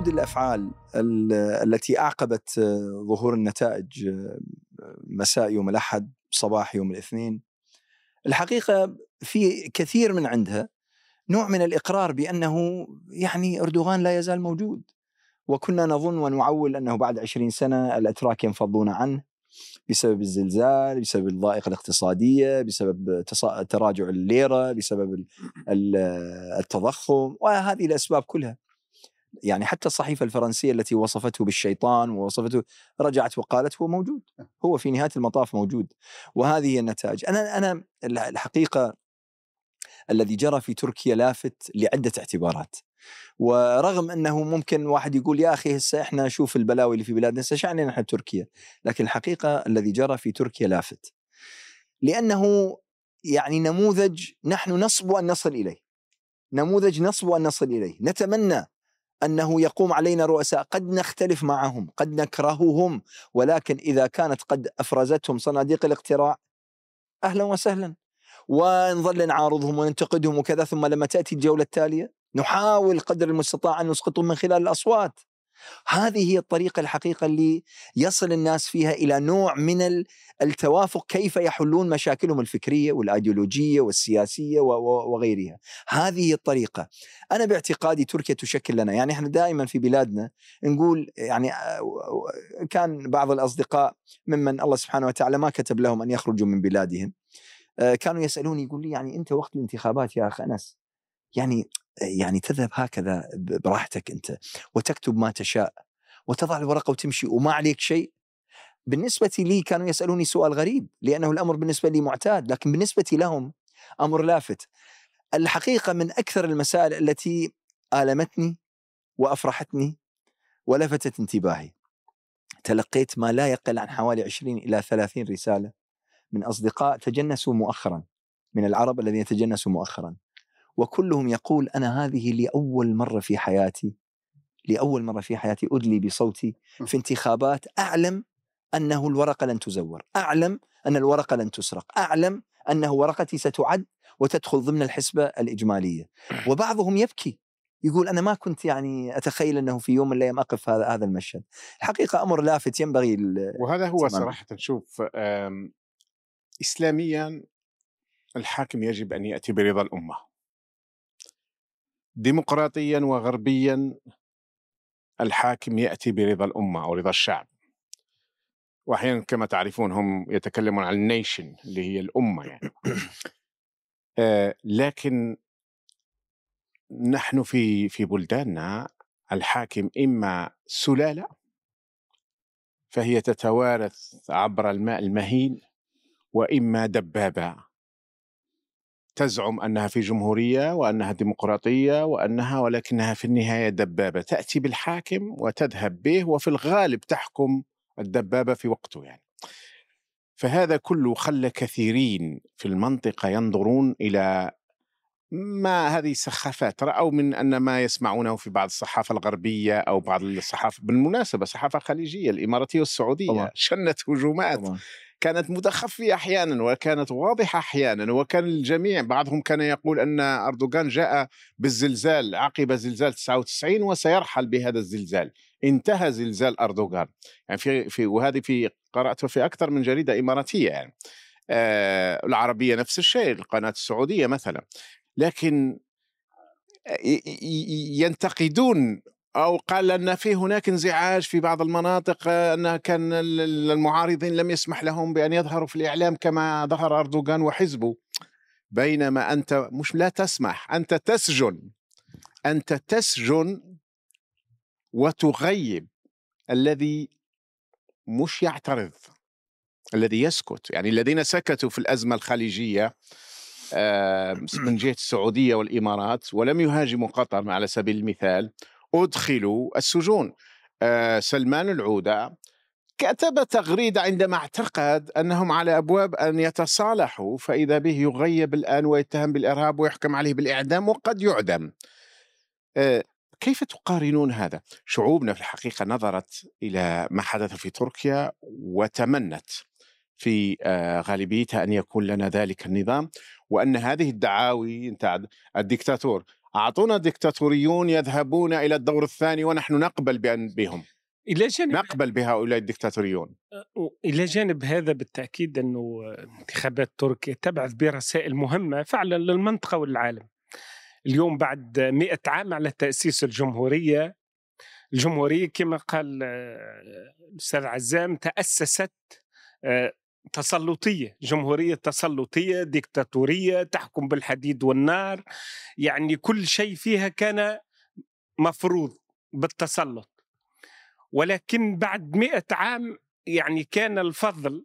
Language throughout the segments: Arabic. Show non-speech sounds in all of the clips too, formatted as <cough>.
ردود الأفعال التي اعقبت ظهور النتائج مساء يوم الأحد صباح يوم الاثنين. الحقيقة في كثير من عندها نوع من الإقرار بأنه يعني أردوغان لا يزال موجود. وكنا نظن ونعول أنه بعد عشرين سنة الأتراك ينفضون عنه بسبب الزلزال بسبب الضائقة الاقتصادية بسبب تراجع الليرة بسبب التضخم وهذه الأسباب كلها. يعني حتى الصحيفة الفرنسية التي وصفته بالشيطان ووصفته رجعت وقالت هو موجود هو في نهاية المطاف موجود وهذه هي النتائج. أنا أنا الحقيقة الذي جرى في تركيا لافت لعدة اعتبارات ورغم أنه ممكن واحد يقول يا أخي هسه إحنا شوف البلاوي اللي في بلادنا هسه شعني نحن بتركيا لكن الحقيقة الذي جرى في تركيا لافت لأنه يعني نموذج نحن نصبو أن نصل إليه نموذج نصبو أن نصل إليه نتمنى أنه يقوم علينا رؤساء. قد نختلف معهم قد نكرههم ولكن إذا كانت قد أفرزتهم صناديق الاقتراع أهلا وسهلا. ونظل نعارضهم وننتقدهم وكذا ثم لما تأتي الجولة التالية نحاول قدر المستطاع أن نسقطهم من خلال الأصوات. هذه هي الطريقة الحقيقة اللي يصل الناس فيها إلى نوع من التوافق كيف يحلون مشاكلهم الفكرية والأيديولوجية والسياسية وغيرها. هذه هي الطريقة. أنا باعتقادي تركيا تشكل لنا يعني إحنا دائما في بلادنا نقول يعني كان بعض الأصدقاء ممن الله سبحانه وتعالى ما كتب لهم أن يخرجوا من بلادهم كانوا يسألوني يقول لي يعني أنت وقت الانتخابات يا أخ أنس؟ يعني يعني تذهب هكذا براحتك أنت وتكتب ما تشاء وتضع الورقة وتمشي وما عليك شيء. بالنسبة لي كانوا يسألوني سؤال غريب لأنه الأمر بالنسبة لي معتاد لكن بالنسبة لهم أمر لافت. الحقيقة من أكثر المسائل التي آلمتني وأفرحتني ولفتت انتباهي. تلقيت ما لا يقل عن حوالي 20 إلى 30 رسالة من أصدقاء تجنسوا مؤخرا من العرب الذين تجنسوا مؤخرا. وكلهم يقول أنا هذه لأول مرة في حياتي لأول مرة في حياتي أدلي بصوتي في انتخابات أعلم أنه الورقة لن تزور أعلم أن الورقة لن تسرق أعلم أنه ورقتي ستعد وتدخل ضمن الحسبة الإجمالية. وبعضهم يبكي يقول أنا ما كنت يعني أتخيل أنه في يوم من الأيام أقف هذا هذا المشهد. الحقيقة أمر لافت ينبغي وهذا هو صراحة شوف إسلاميا الحاكم يجب أن يأتي برضا الأمة. ديمقراطيا وغربيا الحاكم يأتي برضا الأمة أو رضا الشعب. واحيانا كما تعرفون هم يتكلمون عن النيشن اللي هي الأمة يعني. آه لكن نحن في في بلداننا الحاكم إما سلالة فهي تتوارث عبر الماء المهين وإما دبابة. تزعم أنها في جمهورية وأنها ديمقراطية وأنها ولكنها في النهاية دبابة تأتي بالحاكم وتذهب به وفي الغالب تحكم الدبابة في وقته يعني. فهذا كله خلى كثيرين في المنطقة ينظرون إلى ما هذه السخافات رأوا من أن ما يسمعونه في بعض الصحافة الغربية أو بعض الصحافة بالمناسبة صحافة خليجية الإماراتية والسعودية طبعا. شنت هجومات طبعا. كانت متخفية أحيانا وكانت واضحة أحيانا وكان الجميع بعضهم كان يقول أن أردوغان جاء بالزلزال عقب زلزال 99 وسيرحل بهذا الزلزال. انتهى زلزال أردوغان. يعني في, في وهذه في قرأتها في أكثر من جريدة إماراتية يعني. آه العربية نفس الشيء القناة السعودية مثلا. لكن ينتقدون أو قال أن في هناك انزعاج في بعض المناطق أن كان المعارضين لم يسمح لهم بأن يظهروا في الإعلام كما ظهر أردوغان وحزبه. بينما أنت مش لا تسمح أنت تسجن أنت تسجن وتغيب. الذي مش يعترض الذي يسكت. يعني الذين سكتوا في الأزمة الخليجية من جهة السعودية والإمارات ولم يهاجموا قطر على سبيل المثال أدخلوا السجون آه سلمان العودة كتب تغريدة عندما اعتقد أنهم على أبواب أن يتصالحوا فإذا به يغيب الآن ويتهم بالإرهاب ويحكم عليه بالإعدام وقد يعدم آه كيف تقارنون هذا؟ شعوبنا في الحقيقة نظرت إلى ما حدث في تركيا وتمنت في آه غالبيتها أن يكون لنا ذلك النظام وأن هذه الدعاوي الدكتاتور أعطونا ديكتاتوريون يذهبون إلى الدور الثاني ونحن نقبل بأن بهم إلى جانب نقبل بهؤلاء الديكتاتوريون إلى جانب هذا بالتأكيد انه انتخابات تركيا تبعث برسائل مهمة فعلا للمنطقة والعالم. اليوم بعد مئة عام على تأسيس الجمهورية الجمهورية كما قال آه، الأستاذ عزام تأسست آه، تسلطية جمهورية تسلطية ديكتاتورية تحكم بالحديد والنار يعني كل شيء فيها كان مفروض بالتسلط. ولكن بعد مئة عام يعني كان الفضل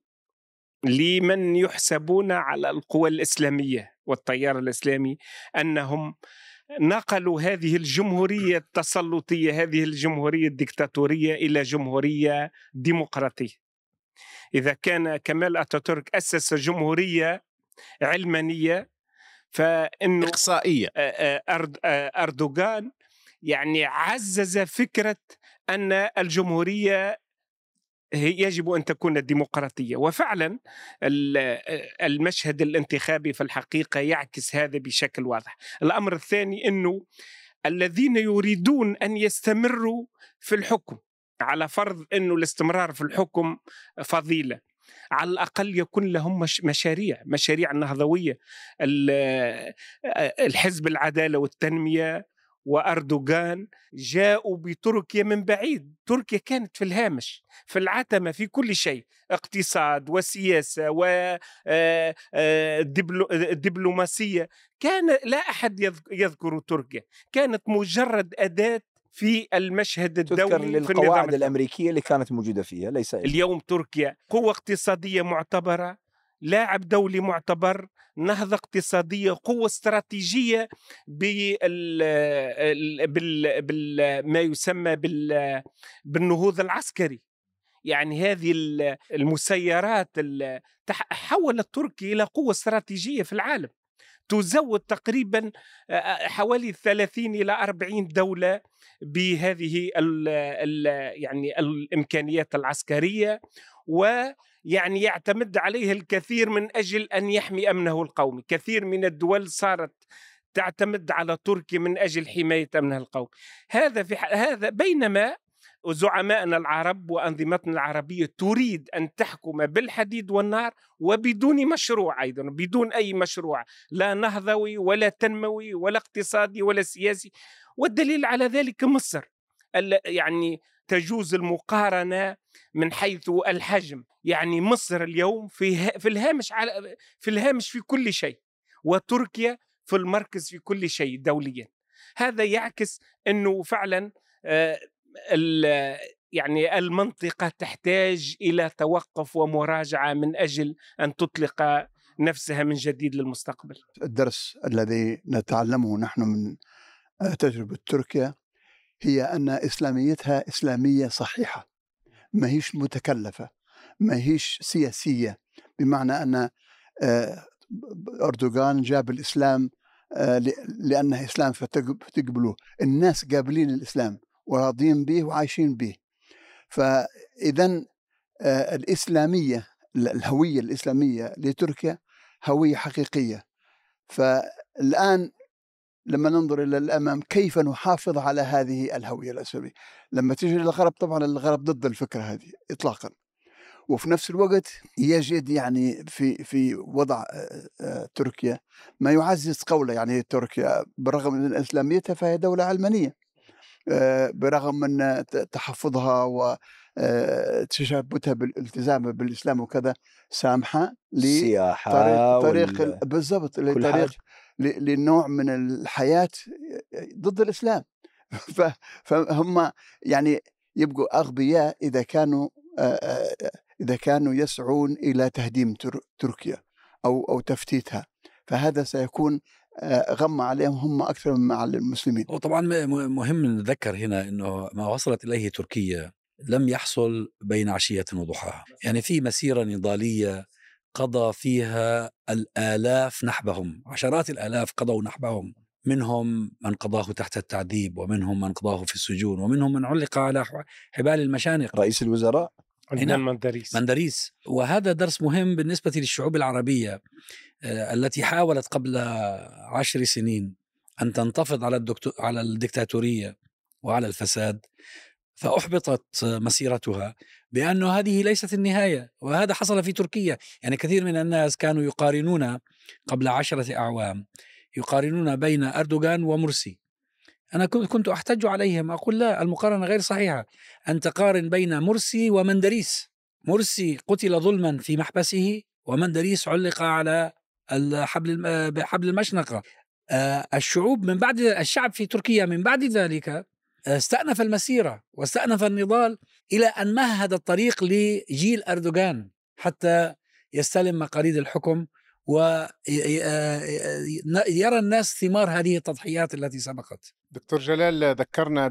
لمن يحسبون على القوى الإسلامية والتيار الإسلامي أنهم نقلوا هذه الجمهورية التسلطية هذه الجمهورية الدكتاتورية إلى جمهورية ديمقراطية. إذا كان كمال أتاتورك أسس جمهورية علمانية فإنه إقصائية. أردوغان يعني عزز فكرة أن الجمهورية يجب أن تكون ديمقراطية. وفعلا المشهد الانتخابي في الحقيقة يعكس هذا بشكل واضح. الأمر الثاني إنه الذين يريدون أن يستمروا في الحكم على فرض إنه الاستمرار في الحكم فضيلة. على الأقل يكون لهم مشاريع مشاريع نهضوية. الحزب العدالة والتنمية وأردوغان جاءوا بتركيا من بعيد. تركيا كانت في الهامش في العتمة في كل شيء اقتصاد وسياسة ودبلوماسيه آه، كان لا أحد يذكر تركيا. كانت مجرد أداة في المشهد الدولي تذكر للقواعد الأمريكية اللي كانت موجودة فيها ليس اليوم تركيا قوة اقتصادية معتبرة لاعب دولي معتبر نهضة اقتصادية قوة استراتيجية بال بال بال ما يسمى بال بالنهوض العسكري. يعني هذه المسيرات حولت تركيا إلى قوة استراتيجية في العالم. تزود تقريبا حوالي 30 إلى 40 دولة بهذه ال ال يعني الإمكانيات العسكرية و يعني يعتمد عليه الكثير من أجل أن يحمي أمنه القومي، كثير من الدول صارت تعتمد على تركيا من أجل حماية أمنها القومي. هذا في هذا بينما زعمائنا العرب وأنظمتنا العربية تريد أن تحكم بالحديد والنار وبدون مشروع أيضا بدون أي مشروع لا نهضوي ولا تنموي ولا اقتصادي ولا سياسي. والدليل على ذلك مصر يعني تجوز المقارنة من حيث الحجم. يعني مصر اليوم في في الهامش على في الهامش في كل شيء وتركيا في المركز في كل شيء دوليا. هذا يعكس إنه فعلا يعني المنطقة تحتاج إلى توقف ومراجعة من أجل أن تطلق نفسها من جديد للمستقبل. الدرس الذي نتعلمه نحن من تجربة تركيا هي أن إسلاميتها إسلامية صحيحة ما هيش متكلفة ما هيش سياسية بمعنى أن آه، أردوغان جاب الإسلام آه، لأنه إسلام فتقبلوه. الناس قابلين الإسلام. وراضين به وعايشين به فإذا آه، الإسلامية الهوية الإسلامية لتركيا هوية حقيقية. فالآن لما ننظر إلى الأمام كيف نحافظ على هذه الهوية الأسلامية؟ لما تيجي للغرب طبعا الغرب ضد الفكرة هذه اطلاقا. وفي نفس الوقت يجد يعني في في وضع تركيا ما يعزز قوله يعني تركيا بالرغم من اسلاميتها فهي دولة علمانية. برغم من تحفظها و تشبتها بالالتزام بالإسلام وكذا سامحة لسياحه طريق بالضبط لطريق لنوع من الحياة ضد الإسلام. <laughs> فهم يعني يبقوا أغبياء إذا كانوا إذا كانوا يسعون إلى تهديم تركيا أو أو تفتيتها. فهذا سيكون غم عليهم هم أكثر مما على المسلمين. وطبعا مهم نتذكر هنا إنه ما وصلت إليه تركيا لم يحصل بين عشية وضحاها، يعني في مسيرة نضالية قضى فيها الآلاف نحبهم عشرات الآلاف قضوا نحبهم. منهم من قضاه تحت التعذيب ومنهم من قضاه في السجون ومنهم من علق على حبال المشانق. رئيس الوزراء؟ عندنا مندريس. مندريس. وهذا درس مهم بالنسبة للشعوب العربية. التي حاولت قبل عشر سنين أن تنتفض على الدكتو على الدكتاتورية وعلى الفساد فأحبطت مسيرتها بأن هذه ليست النهاية وهذا حصل في تركيا. يعني كثير من الناس كانوا يقارنون قبل عشرة أعوام يقارنون بين أردوغان ومرسي. أنا كنت أحتج عليهم أقول لا المقارنة غير صحيحة. أن تقارن بين مرسي ومندريس. مرسي قتل ظلما في محبسه ومندريس علق على الحبل بحبل المشنقة. آه، الشعوب من بعد الشعب في تركيا من بعد ذلك استأنف المسيرة واستأنف النضال إلى أن مهد الطريق لجيل أردوغان حتى يستلم مقاليد الحكم ويرى الناس ثمار هذه التضحيات التي سبقت. دكتور جلال ذكرنا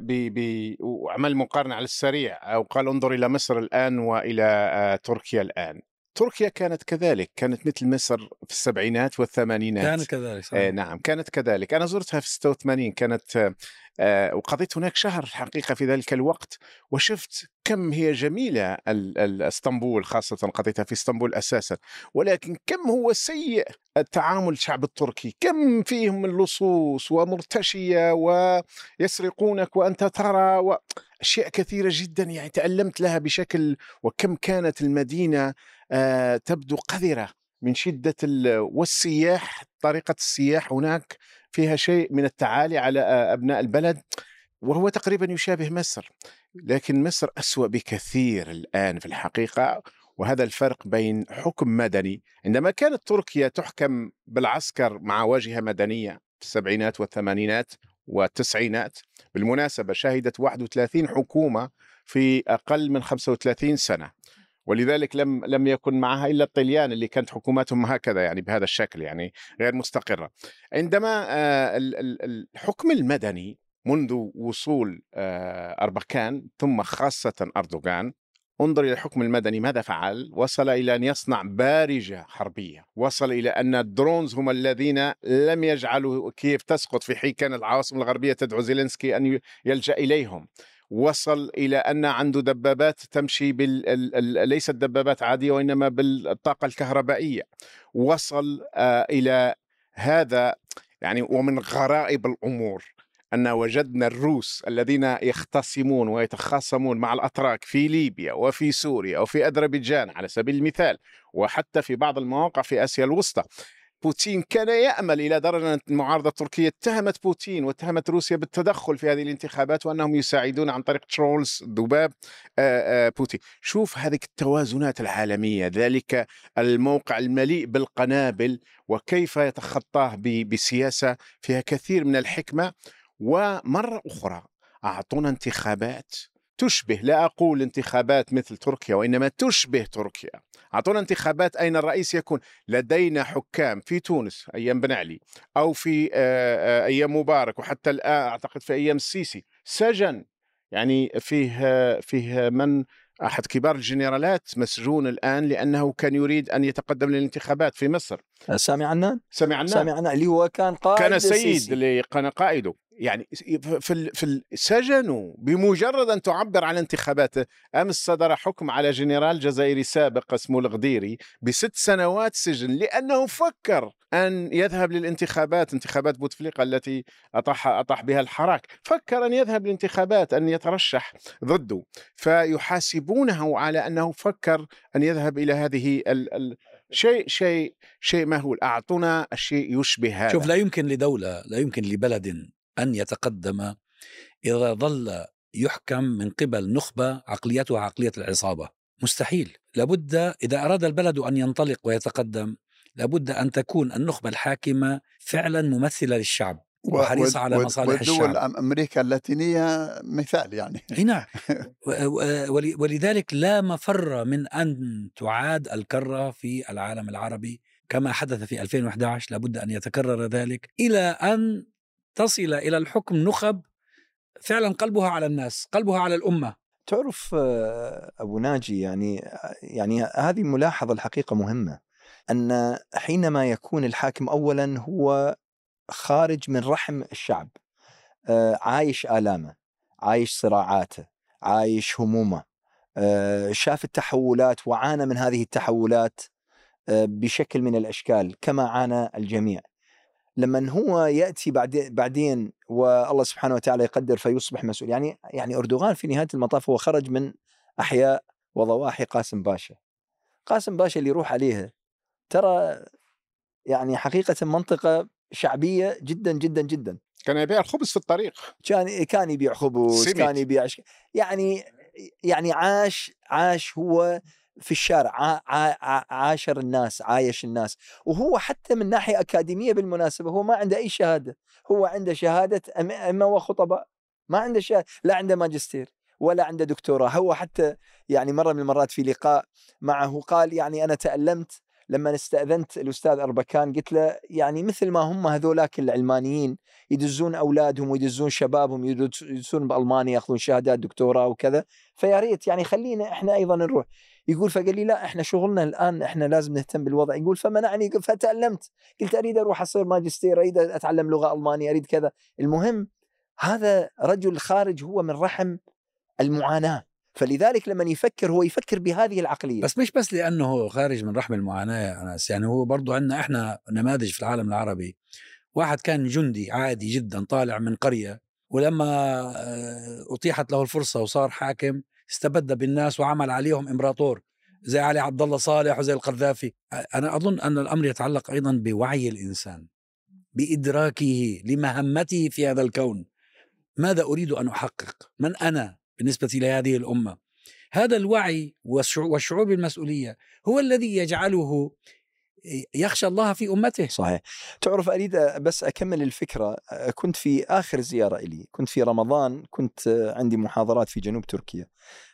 بعمل مقارنة على السريع أو قال انظر إلى مصر الآن وإلى آه، تركيا الآن. تركيا كانت كذلك كانت مثل مصر في السبعينات والثمانينات كانت كذلك صحيح. آه نعم كانت كذلك أنا زرتها في 86 كانت وقضيت هناك شهر الحقيقة في ذلك الوقت وشفت كم هي جميلة اسطنبول خاصة قضيتها في إسطنبول أساسا. ولكن كم هو سيء التعامل الشعب التركي؟ كم فيهم من لصوص ومرتشية ويسرقونك وأنت ترى و... أشياء كثيرة جدا يعني تألمت لها بشكل وكم كانت المدينة آه تبدو قذرة من شدة والسياح طريقة السياح هناك فيها شيء من التعالي على أبناء البلد وهو تقريبا يشابه مصر. لكن مصر أسوأ بكثير الآن في الحقيقة وهذا الفرق بين حكم مدني عندما كانت تركيا تحكم بالعسكر مع واجهة مدنية في السبعينات والثمانينات والتسعينات بالمناسبة شهدت 31 حكومة في أقل من 35 سنة. ولذلك لم لم يكن معها إلا الطليان اللي كانت حكوماتهم هكذا يعني بهذا الشكل يعني غير مستقرة. عندما آه، الحكم المدني منذ وصول آه، أربكان ثم خاصة أردوغان انظر إلى الحكم المدني ماذا فعل؟ وصل إلى أن يصنع بارجة حربية، وصل إلى أن الدرونز هم الذين لم يجعلوا كيف تسقط في حين كان العواصم الغربية تدعو زيلينسكي أن يلجأ إليهم. وصل إلى أن عنده دبابات تمشي بال ليست دبابات عادية وإنما بالطاقة الكهربائية. وصل آه، إلى هذا يعني ومن غرائب الأمور أن وجدنا الروس الذين يختصمون ويتخاصمون مع الأتراك في ليبيا وفي سوريا وفي أذربيجان على سبيل المثال وحتى في بعض المواقع في آسيا الوسطى. بوتين كان يأمل إلى درجة أن المعارضة التركية اتهمت بوتين واتهمت روسيا بالتدخل في هذه الانتخابات وأنهم يساعدون عن طريق trolls ذباب بوتين. شوف هذه التوازنات العالمية ذلك الموقع المليء بالقنابل وكيف يتخطاه بسياسة فيها كثير من الحكمة. ومرة أخرى أعطونا انتخابات تشبه لا أقول انتخابات مثل تركيا وإنما تشبه تركيا. أعطونا انتخابات أين الرئيس يكون؟ لدينا حكام في تونس أيام بن علي أو في أيام مبارك وحتى الآن أعتقد في أيام السيسي. سجن يعني فيه فيه من؟ أحد كبار الجنرالات مسجون الآن لأنه كان يريد أن يتقدم للانتخابات في مصر. سامي عنان؟ سامي عنان. سامي عنان اللي هو كان قائد كان سيد اللي كان قائده. يعني في في سجنوا بمجرد أن تعبر عن انتخاباته امس صدر حكم على جنرال جزائري سابق اسمه الغديري بست سنوات سجن لأنه فكر أن يذهب للانتخابات انتخابات بوتفليقة التي أطاح أطاح بها الحراك. فكر أن يذهب للانتخابات أن يترشح ضده. فيحاسبونه على أنه فكر أن يذهب إلى هذه ال ال شيء شيء شيء مهول. أعطونا الشيء يشبه هذا. شوف لا يمكن لدولة لا يمكن لبلد أن يتقدم إذا ظل يحكم من قبل نخبة عقليتها عقلية العصابة. مستحيل. لابد إذا أراد البلد أن ينطلق ويتقدم لابد أن تكون النخبة الحاكمة فعلا ممثلة للشعب وحريصة على مصالح الشعب. ودول أمريكا اللاتينية مثال يعني. نعم. <laughs> ولذلك لا مفر من أن تعاد الكرة في العالم العربي. كما حدث في 2011 لابد أن يتكرر ذلك إلى أن تصل إلى الحكم نخب فعلا قلبها على الناس قلبها على الأمة. تعرف آه، أبو ناجي يعني يعني هذه ملاحظة الحقيقة مهمة أن حينما يكون الحاكم اولا هو خارج من رحم الشعب آه، عايش آلامه عايش صراعاته عايش همومه آه، شاف التحولات وعانى من هذه التحولات بشكل من الأشكال كما عانى الجميع. لما هو يأتي بعدين بعدين والله سبحانه وتعالى يقدر فيصبح مسؤول يعني يعني أردوغان في نهاية المطاف هو خرج من أحياء وضواحي قاسم باشا قاسم باشا اللي يروح عليها ترى يعني حقيقة منطقة شعبية جدا جدا جدا كان يبيع الخبز في الطريق كان كان يبيع خبز. كان يبيع. يعني يعني عاش عاش هو في الشارع عاشر الناس عايش الناس. وهو حتى من ناحية أكاديمية بالمناسبة هو ما عنده أي شهادة. هو عنده شهادة أم- ائمه وخطباء. ما عنده شهاده لا عنده ماجستير ولا عنده دكتوراه. هو حتى يعني مرة من المرات في لقاء معه قال يعني أنا تألمت لما استأذنت الأستاذ أربكان قلت له يعني مثل ما هم هذولاك العلمانيين يدزون أولادهم ويدزون شبابهم يدز- يدزون بألمانيا ياخذون شهادات دكتوراه وكذا. فيا ريت يعني خلينا إحنا أيضا نروح. يقول فقال لي لا إحنا شغلنا الآن إحنا لازم نهتم بالوضع. يقول فمنعني فتألمت. قلت أريد أروح أصير ماجستير أريد أتعلم لغة ألمانية أريد كذا. المهم هذا رجل خارج هو من رحم المعاناة. فلذلك لما يفكر هو يفكر بهذه العقلية. بس مش بس لأنه خارج من رحم المعاناة يا أنس يعني هو برضو عندنا إحنا نماذج في العالم العربي. واحد كان جندي عادي جدا طالع من قرية ولما آه، أتيحت له الفرصة وصار حاكم استبد بالناس وعمل عليهم إمبراطور زي علي عبد الله صالح وزي القذافي. أنا أظن أن الأمر يتعلق أيضا بوعي الإنسان بإدراكه لمهمته في هذا الكون. ماذا أريد أن أحقق؟ من أنا بالنسبة لهذه الأمة؟ هذا الوعي والشعور بالمسؤولية هو الذي يجعله يخشى الله في أمته. صحيح. تعرف أريد بس أكمل الفكرة. كنت في آخر زيارة لي كنت في رمضان كنت عندي محاضرات في جنوب تركيا.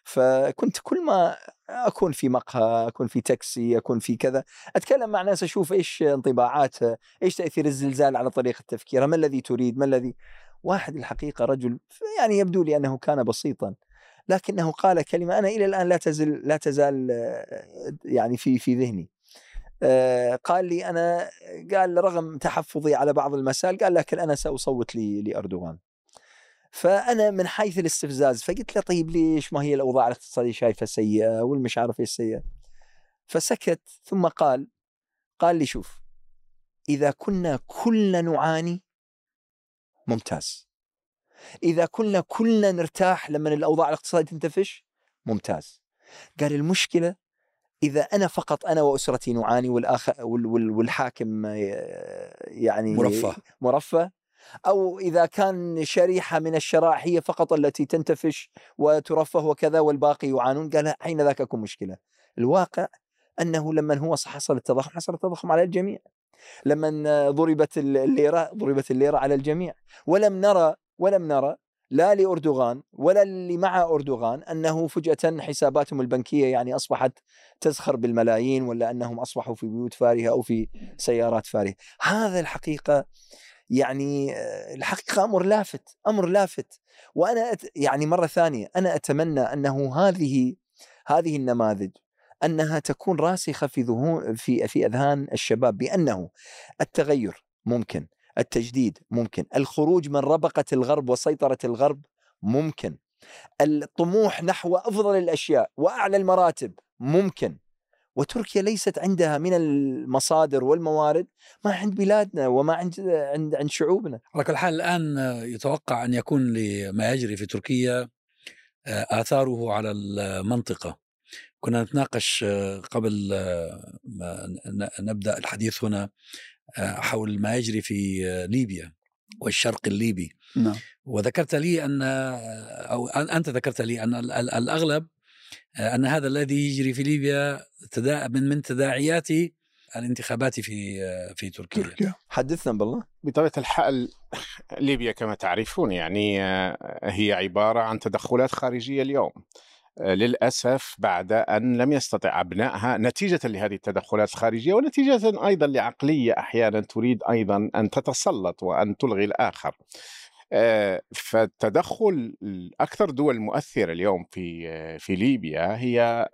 فكنت كل ما أكون في مقهى أكون في تاكسي أكون في كذا أتكلم مع ناس أشوف إيش انطباعاتها إيش تأثير الزلزال على طريقة تفكيرها ما الذي تريد ما الذي. واحد الحقيقة رجل يعني يبدو لي أنه كان بسيطا. لكنه قال كلمة أنا إلى الآن لا تزل لا تزال آه، يعني في في ذهني. قال لي أنا قال رغم تحفظي على بعض المسائل قال لكن أنا سأصوت لأردوغان. فأنا من حيث الاستفزاز فقلت له طيب ليش؟ ما هي الأوضاع الاقتصادية شايفة سيئة والمش عارف إيش سيئة. فسكت ثم قال قال لي شوف إذا كنا كلنا نعاني ممتاز. إذا كنا كلنا نرتاح لما الأوضاع الاقتصادية تنتفش ممتاز. قال المشكلة إذا أنا فقط أنا وأسرتي نعاني والاخ وال- وال- والحاكم آه، يعني مرفه. مرفه أو إذا كان شريحة من الشرائح هي فقط التي تنتفش وترفه وكذا والباقي يعانون قال حين ذاك أكون مشكلة. الواقع أنه لما هو حصل التضخم حصل التضخم على الجميع. لما ضربت الليرة ضربت الليرة على الجميع. ولم نرى ولم نرى لا لأردوغان ولا اللي مع أردوغان أنه فجأة حساباتهم البنكية يعني أصبحت تزخر بالملايين ولا أنهم أصبحوا في بيوت فارهة أو في سيارات فارهة، هذا الحقيقة يعني آه، الحقيقة أمر لافت، أمر لافت، وأنا أت يعني مرة ثانية أنا أتمنى أنه هذه هذه النماذج أنها تكون راسخة في ذهون في في أذهان الشباب بأنه التغير ممكن، التجديد ممكن، الخروج من ربقة الغرب وسيطرة الغرب ممكن. الطموح نحو أفضل الأشياء وأعلى المراتب ممكن. وتركيا ليست عندها من المصادر والموارد ما عند بلادنا وما عند عند عند شعوبنا. على كل حال الآن يتوقع أن يكون لما يجري في تركيا آه، آثاره على المنطقة. كنا نتناقش آه، قبل آه، ما ن- نبدأ الحديث هنا. حول ما يجري في ليبيا والشرق الليبي. نعم. وذكرت لي أن أو أن- أنت ذكرت لي أن ال- ال- الأغلب أن هذا الذي يجري في ليبيا تدا- من من تداعيات الانتخابات في في تركيا. تركيا. حدثنا بالله. بطبيعة الحال ليبيا كما تعرفون يعني آه، هي عبارة عن تدخلات خارجية اليوم. للأسف بعد أن لم يستطع أبنائها نتيجة لهذه التدخلات الخارجية ونتيجة أيضا لعقلية أحيانا تريد أيضا أن تتسلط وأن تلغي الآخر. آه، فالتدخل الأكثر دول مؤثرة اليوم في آه، في ليبيا هي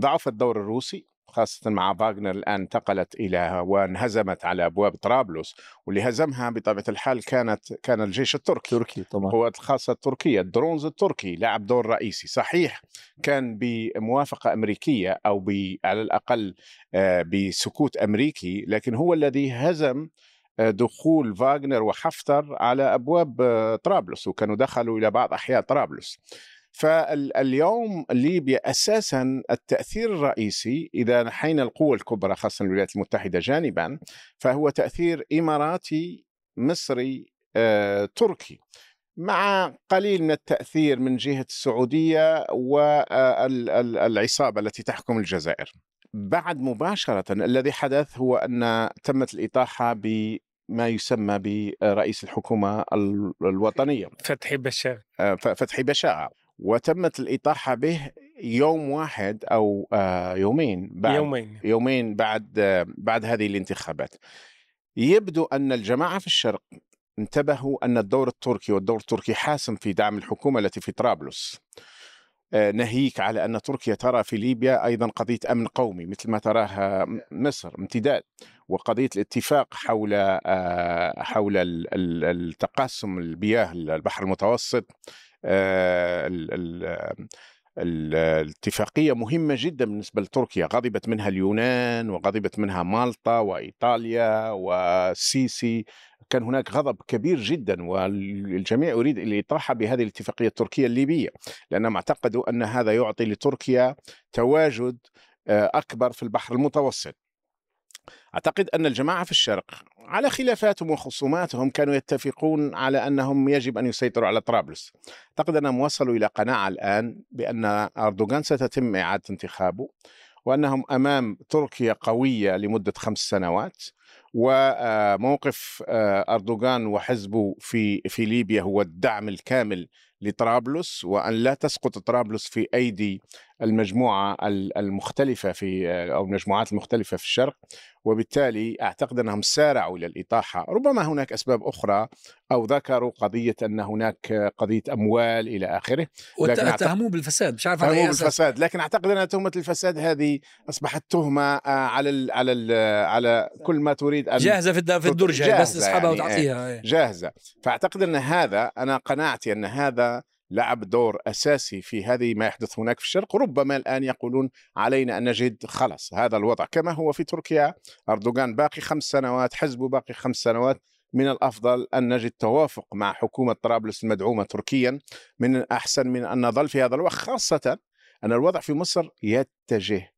ضعف الدور الروسي خاصة مع فاغنر الآن انتقلت إلى وانهزمت على أبواب طرابلس واللي هزمها بطبيعة الحال كانت كان الجيش التركي. تركي طبعا. القوات الخاصة التركية ال drones التركي لعب دور رئيسي. صحيح كان بموافقة أمريكية أو على الأقل آه، بسكوت أمريكي لكن هو الذي هزم آه، دخول فاغنر وحفتر على أبواب آه، طرابلس وكانوا دخلوا إلى بعض أحياء طرابلس. فاليوم ليبيا أساسا التأثير الرئيسي إذا نحينا القوى الكبرى خاصة الولايات المتحدة جانبا فهو تأثير إماراتي مصري آه، تركي. مع قليل من التأثير من جهة السعودية والعصابه التي تحكم الجزائر. بعد مباشرة الذي حدث هو أن تمت الإطاحة بما يسمى برئيس الحكومة الوطنية. فتحي بشار. آه، فتحي بشاعة وتمت الإطاحة به يوم واحد أو آه، يومين بعد يومين. يومين بعد بعد هذه الانتخابات. يبدو أن الجماعة في الشرق انتبهوا أن الدور التركي والدور التركي حاسم في دعم الحكومة التي في طرابلس. آه، ناهيك على أن تركيا ترى في ليبيا أيضا قضية أمن قومي مثل ما تراها مصر امتداد وقضية الاتفاق حول آه، حول ال- ال- التقاسم المياه البحر المتوسط. آه، ال- ال- ال- الاتفاقية مهمة جدا بالنسبة لتركيا. غضبت منها اليونان وغضبت منها مالطا وإيطاليا والسيسي كان هناك غضب كبير جدا والجميع يريد الإطاحة بهذه الاتفاقية التركية الليبية لأنهم اعتقدوا أن هذا يعطي لتركيا تواجد آه، أكبر في البحر المتوسط. أعتقد أن الجماعة في الشرق على خلافاتهم وخصوماتهم كانوا يتفقون على أنهم يجب أن يسيطروا على طرابلس. أعتقد أنهم وصلوا إلى قناعة الآن بأن أردوغان ستتم إعادة انتخابه وأنهم أمام تركيا قوية لمدة خمس سنوات وموقف أردوغان وحزبه في في ليبيا هو الدعم الكامل لطرابلس وأن لا تسقط طرابلس في أيدي المجموعة المختلفة في أو المجموعات المختلفة في الشرق. وبالتالي أعتقد أنهم سارعوا إلى الإطاحة. ربما هناك أسباب أخرى أو ذكروا قضية أن هناك إلى آخره لكن أعتقد- واتهموه بالفساد مش عارف اي أساس. بالفساد. لكن أعتقد أن تهمة الفساد هذه أصبحت تهمة آه، على ال على ال على كل ما تريد أن جاهزة في في الدرج هاي، بس تسحبها يعني، وتعطيها إيه. جاهزة. فأعتقد أن هذا أنا قناعتي أن هذا لعب دور أساسي في هذه ما يحدث هناك في الشرق ربما الآن يقولون علينا أن نجد خلص هذا الوضع. كما هو في تركيا أردوغان باقي خمس سنوات حزبه باقي خمس سنوات. من الأفضل أن نجد توافق مع حكومة طرابلس المدعومة تركيا. من الأحسن من أن نظل في هذا الوضع خاصة أن الوضع في مصر يتجه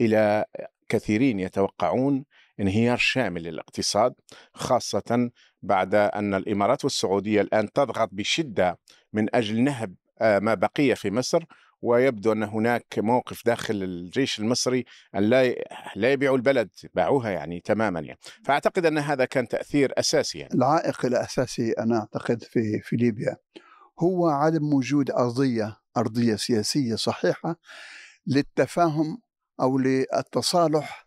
إلى كثيرين يتوقعون انهيار شامل للاقتصاد خاصة بعد أن الإمارات والسعودية الآن تضغط بشدة من أجل نهب آه، ما بقي في مصر ويبدو أن هناك موقف داخل الجيش المصري أن لا لا يبيعوا البلد باعوها يعني تماما يعني فأعتقد أن هذا كان تأثير أساسي يعني. العائق الأساسي أنا أعتقد في في ليبيا هو عدم وجود أرضية أرضية سياسية صحيحة للتفاهم أو للتصالح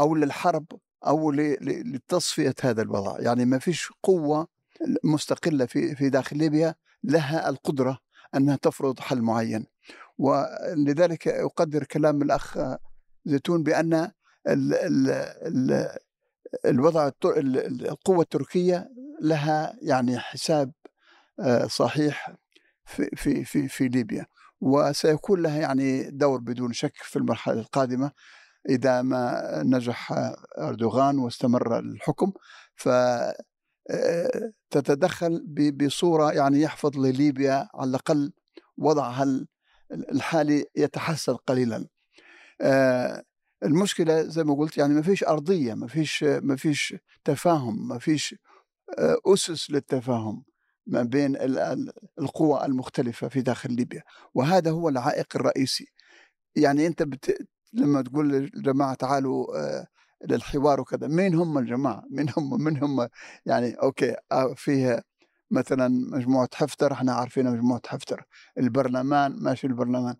أو للحرب أو لتصفية هذا الوضع، يعني ما فيش قوة مستقلة في في داخل ليبيا لها القدرة أنها تفرض حل معين. ولذلك أقدر كلام الأخ زيتون بأن ال ال ال الوضع القوة التركية لها يعني حساب آه، صحيح في في في في ليبيا وسيكون لها يعني دور بدون شك في المرحلة القادمة إذا ما نجح أردوغان واستمر الحكم ف تتدخل ب- بصورة يعني يحفظ لليبيا على الأقل وضعها ال- الحالي يتحسن قليلا. آه، المشكلة زي ما قلت يعني ما فيش أرضية ما فيش ما فيش تفاهم ما فيش آه، أسس للتفاهم ما بين ال- ال- القوى المختلفة في داخل ليبيا. وهذا هو العائق الرئيسي. يعني أنت بت... لما تقول للجماعة تعالوا آه، للحوار وكذا. مين هم الجماعة؟ مين هم من هم؟ يعني أوكي آه، فيه مثلا مجموعة حفتر إحنا عارفين مجموعة حفتر. البرلمان ماشي البرلمان.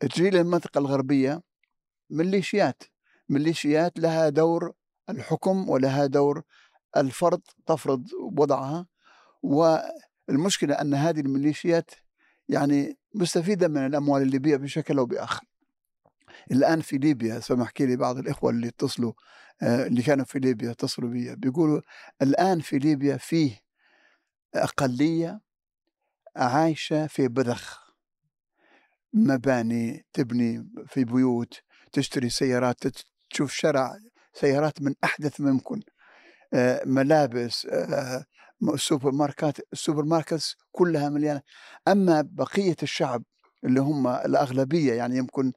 تجي للمنطقه الغربية ميليشيات. ميليشيات لها دور الحكم ولها دور الفرض تفرض وضعها. والمشكلة أن هذه الميليشيات يعني مستفيدة من الأموال الليبية بشكل أو بآخر. الآن في ليبيا سمحكي لي بعض الإخوة اللي اتصلوا آه، اللي كانوا في ليبيا اتصلوا بي بيقولوا الآن في ليبيا فيه أقلية عايشة في بذخ مباني تبني في بيوت تشتري سيارات تشوف شارع سيارات من أحدث ما يمكن آه، ملابس آه، سوبر ماركات ال supermarkets كلها مليانة. أما بقية الشعب اللي هم الأغلبية يعني يمكن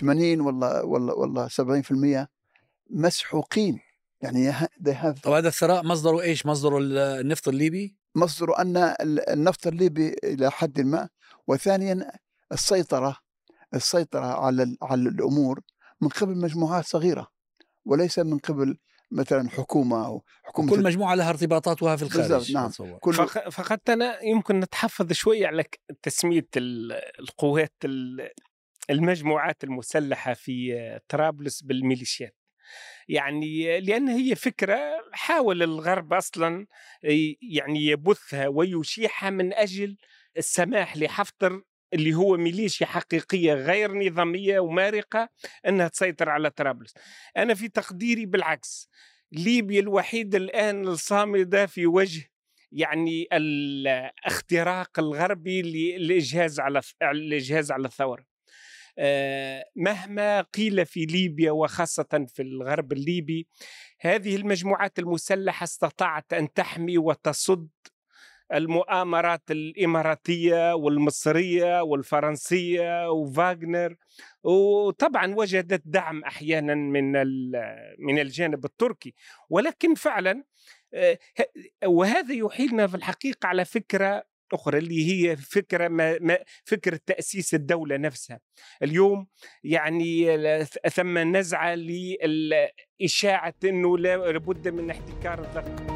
80 ولا ولا ولا 70% مسحوقين يعني they have طب هذا الثراء مصدره إيش؟ مصدره ال- النفط الليبي؟ مصدر أن ال- النفط الليبي إلى حد ما وثانيا السيطرة السيطرة على ال- على الأمور من قبل مجموعات صغيرة وليس من قبل مثلا حكومة أو حكومة كل مجموعة لها ارتباطاتها في الخارج بالضبط، نعم. أتصور. كل فق- فقط أنا يمكن نتحفظ شوي على ال- القوات ال- المجموعات المسلحة في طرابلس بالميليشيات. يعني لأن هي فكرة حاول الغرب أصلا ي- يعني يبثها ويشيعها من أجل السماح لحفتر اللي هو ميليشيا حقيقية غير نظامية ومارقة أنها تسيطر على طرابلس. أنا في تقديري بالعكس ليبيا الوحيدة الآن الصامدة في وجه يعني الاختراق الغربي للإجهاز على الإجهاز على الثورة. مهما قيل في ليبيا وخاصة في الغرب الليبي هذه المجموعات المسلحة استطاعت أن تحمي وتصد المؤامرات الإماراتية والمصرية والفرنسية وفاغنر. وطبعا وجدت دعم أحيانا من من الجانب التركي. ولكن فعلا آه، وهذا يحيلنا في الحقيقة على فكرة أخرى اللي هي فكرة ما ما فكرة تأسيس الدولة نفسها. اليوم يعني ثم نزعة لإشاعة أنه لا- لابد من احتكار الضغط.